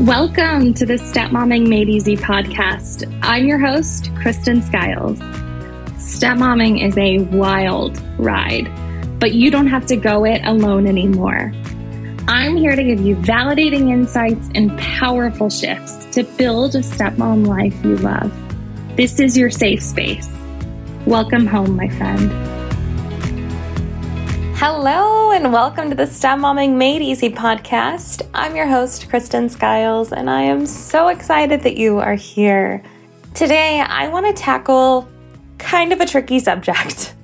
Welcome to the Stepmomming Made Easy podcast. I'm your host, Kristen Skiles. Stepmomming is a wild ride, but you don't have to go it alone anymore. I'm here to give you validating insights and powerful shifts to build a stepmom life you love. This is your safe space. Welcome home, my friend. Hello, and welcome to the Stepmomming Made Easy podcast. I'm your host, Kristen Skiles, and I am so excited that you are here. Today, I want to tackle kind of a tricky subject.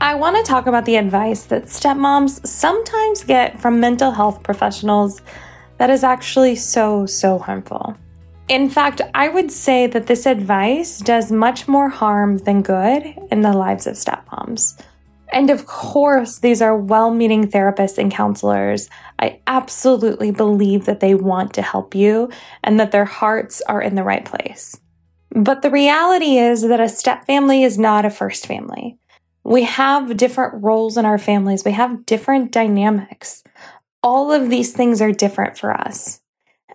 I want to talk about the advice that stepmoms sometimes get from mental health professionals that is actually so, so harmful. In fact, I would say that this advice does much more harm than good in the lives of stepmoms. And of course, these are well meaning therapists and counselors. I absolutely believe that they want to help you and that their hearts are in the right place. But the reality is that a step family is not a first family. We have different roles in our families, we have different dynamics. All of these things are different for us.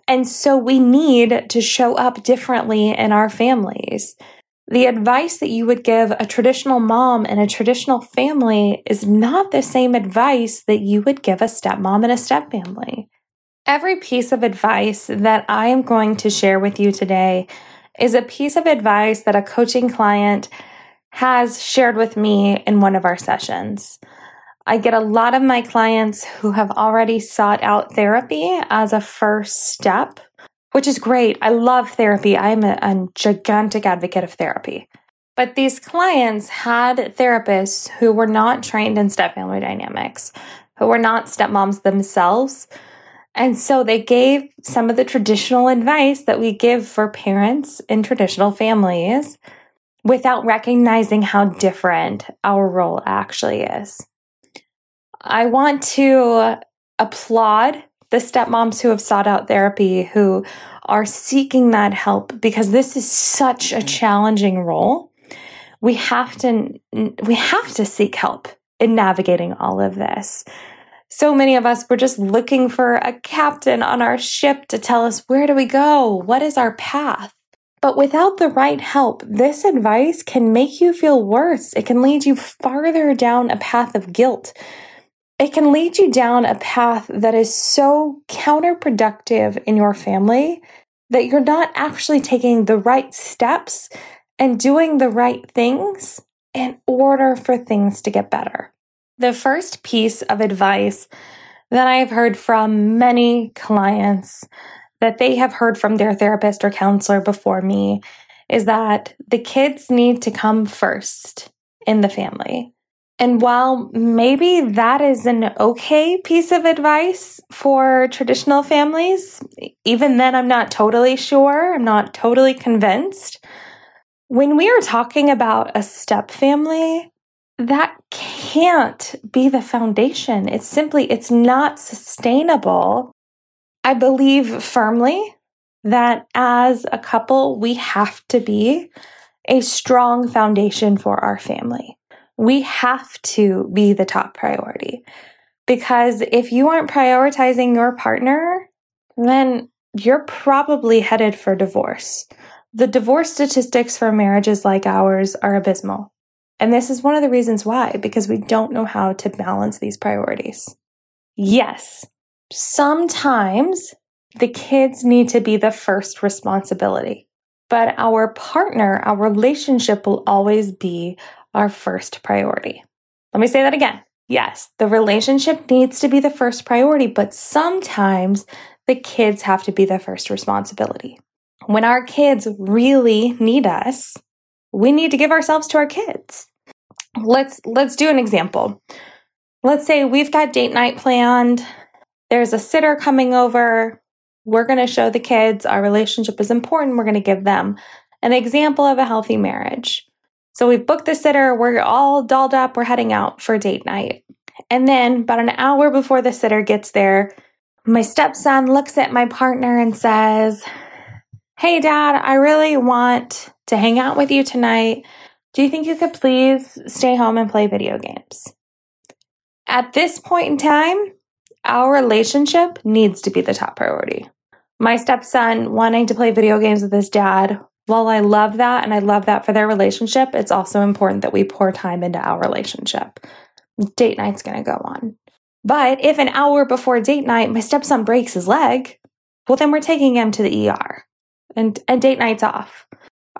And so we need to show up differently in our families. The advice that you would give a traditional mom and a traditional family is not the same advice that you would give a stepmom and a stepfamily. Every piece of advice that I am going to share with you today is a piece of advice that a coaching client has shared with me in one of our sessions. I get a lot of my clients who have already sought out therapy as a first step which is great. I love therapy. I'm a, a gigantic advocate of therapy. But these clients had therapists who were not trained in step family dynamics, who were not stepmoms themselves. And so they gave some of the traditional advice that we give for parents in traditional families without recognizing how different our role actually is. I want to applaud the stepmoms who have sought out therapy, who are seeking that help, because this is such a challenging role. We have to, we have to seek help in navigating all of this. So many of us were just looking for a captain on our ship to tell us where do we go? What is our path? But without the right help, this advice can make you feel worse. It can lead you farther down a path of guilt it can lead you down a path that is so counterproductive in your family that you're not actually taking the right steps and doing the right things in order for things to get better. The first piece of advice that I've heard from many clients that they have heard from their therapist or counselor before me is that the kids need to come first in the family. And while maybe that is an okay piece of advice for traditional families, even then I'm not totally sure. I'm not totally convinced. When we are talking about a step family, that can't be the foundation. It's simply, it's not sustainable. I believe firmly that as a couple, we have to be a strong foundation for our family we have to be the top priority. Because if you aren't prioritizing your partner, then you're probably headed for divorce. The divorce statistics for marriages like ours are abysmal. And this is one of the reasons why, because we don't know how to balance these priorities. Yes, sometimes the kids need to be the first responsibility, but our partner, our relationship will always be our first priority. Let me say that again. Yes, the relationship needs to be the first priority, but sometimes the kids have to be the first responsibility. When our kids really need us, we need to give ourselves to our kids. Let's let's do an example. Let's say we've got date night planned. There's a sitter coming over. We're going to show the kids our relationship is important. We're going to give them an example of a healthy marriage. So we've booked the sitter, we're all dolled up, we're heading out for date night. And then, about an hour before the sitter gets there, my stepson looks at my partner and says, Hey, dad, I really want to hang out with you tonight. Do you think you could please stay home and play video games? At this point in time, our relationship needs to be the top priority. My stepson wanting to play video games with his dad. While I love that and I love that for their relationship, it's also important that we pour time into our relationship. Date night's going to go on. But if an hour before date night my stepson breaks his leg, well, then we're taking him to the ER and, and date night's off.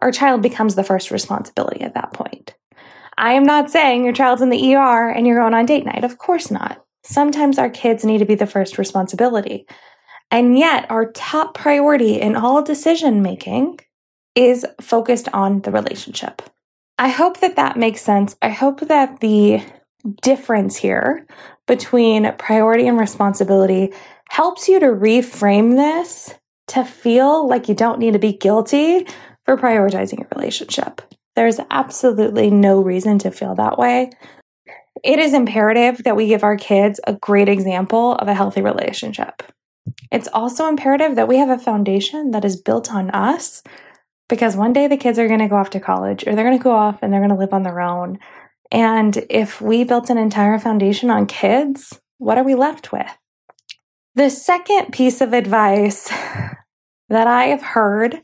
Our child becomes the first responsibility at that point. I am not saying your child's in the ER and you're going on date night. Of course not. Sometimes our kids need to be the first responsibility. And yet, our top priority in all decision making is focused on the relationship. I hope that that makes sense. I hope that the difference here between priority and responsibility helps you to reframe this to feel like you don't need to be guilty for prioritizing your relationship. There's absolutely no reason to feel that way. It is imperative that we give our kids a great example of a healthy relationship. It's also imperative that we have a foundation that is built on us because one day the kids are going to go off to college or they're going to go off and they're going to live on their own. And if we built an entire foundation on kids, what are we left with? The second piece of advice that I have heard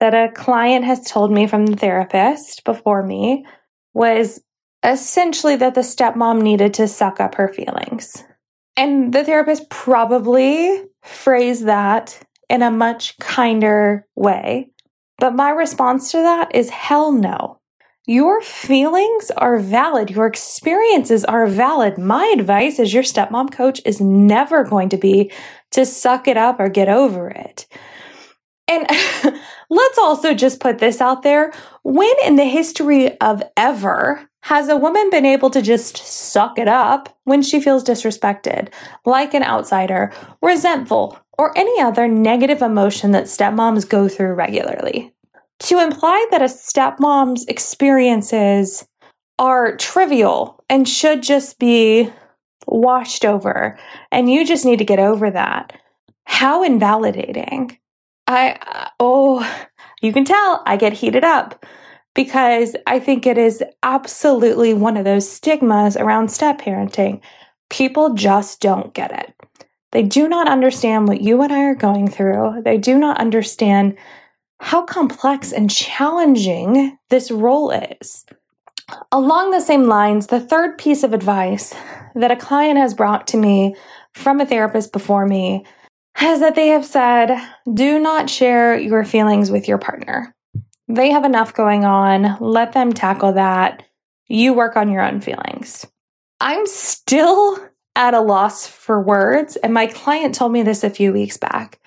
that a client has told me from the therapist before me was essentially that the stepmom needed to suck up her feelings. And the therapist probably phrased that in a much kinder way. But my response to that is hell no. Your feelings are valid. Your experiences are valid. My advice as your stepmom coach is never going to be to suck it up or get over it. And let's also just put this out there. When in the history of ever has a woman been able to just suck it up when she feels disrespected, like an outsider, resentful, or any other negative emotion that stepmoms go through regularly? To imply that a stepmom's experiences are trivial and should just be washed over, and you just need to get over that. How invalidating. I, uh, oh, you can tell I get heated up because I think it is absolutely one of those stigmas around step parenting. People just don't get it. They do not understand what you and I are going through. They do not understand how complex and challenging this role is. Along the same lines, the third piece of advice that a client has brought to me from a therapist before me is that they have said, do not share your feelings with your partner. They have enough going on. Let them tackle that. You work on your own feelings. I'm still at a loss for words, and my client told me this a few weeks back.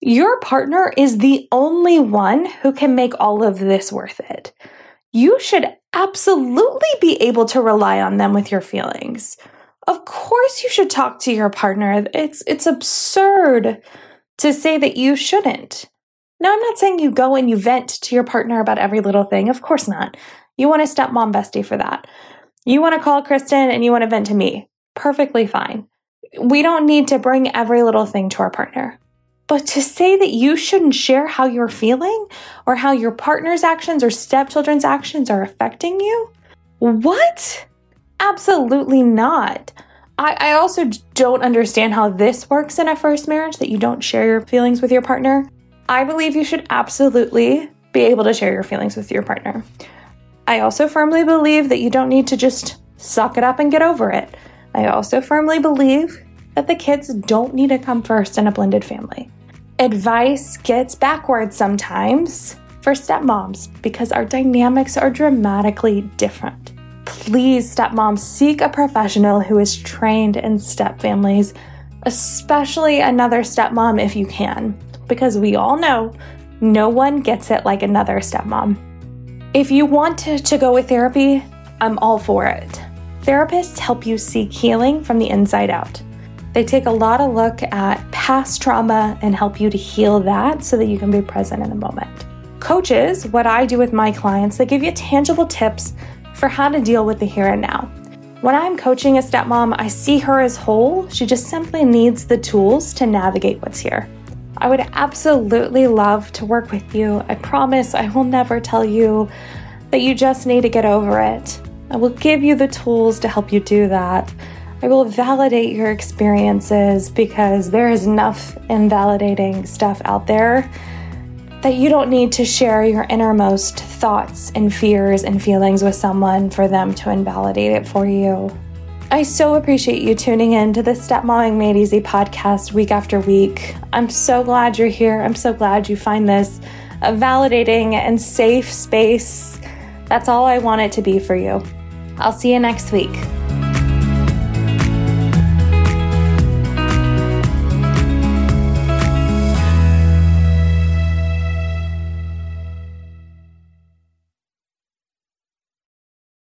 Your partner is the only one who can make all of this worth it. You should absolutely be able to rely on them with your feelings. Of course you should talk to your partner. It's it's absurd to say that you shouldn't. Now I'm not saying you go and you vent to your partner about every little thing. Of course not. You want a stepmom bestie for that. You want to call Kristen and you want to vent to me. Perfectly fine. We don't need to bring every little thing to our partner. But to say that you shouldn't share how you're feeling or how your partner's actions or stepchildren's actions are affecting you? What? Absolutely not. I, I also don't understand how this works in a first marriage that you don't share your feelings with your partner. I believe you should absolutely be able to share your feelings with your partner. I also firmly believe that you don't need to just suck it up and get over it. I also firmly believe that the kids don't need to come first in a blended family. Advice gets backwards sometimes for stepmoms because our dynamics are dramatically different please, stepmom, seek a professional who is trained in step families, especially another stepmom if you can, because we all know no one gets it like another stepmom. If you want to, to go with therapy, I'm all for it. Therapists help you seek healing from the inside out. They take a lot of look at past trauma and help you to heal that so that you can be present in the moment. Coaches, what I do with my clients, they give you tangible tips for how to deal with the here and now. When I'm coaching a stepmom, I see her as whole. She just simply needs the tools to navigate what's here. I would absolutely love to work with you. I promise I will never tell you that you just need to get over it. I will give you the tools to help you do that. I will validate your experiences because there is enough invalidating stuff out there that you don't need to share your innermost thoughts and fears and feelings with someone for them to invalidate it for you. I so appreciate you tuning in to the Stepmomming Made Easy podcast week after week. I'm so glad you're here. I'm so glad you find this a validating and safe space. That's all I want it to be for you. I'll see you next week.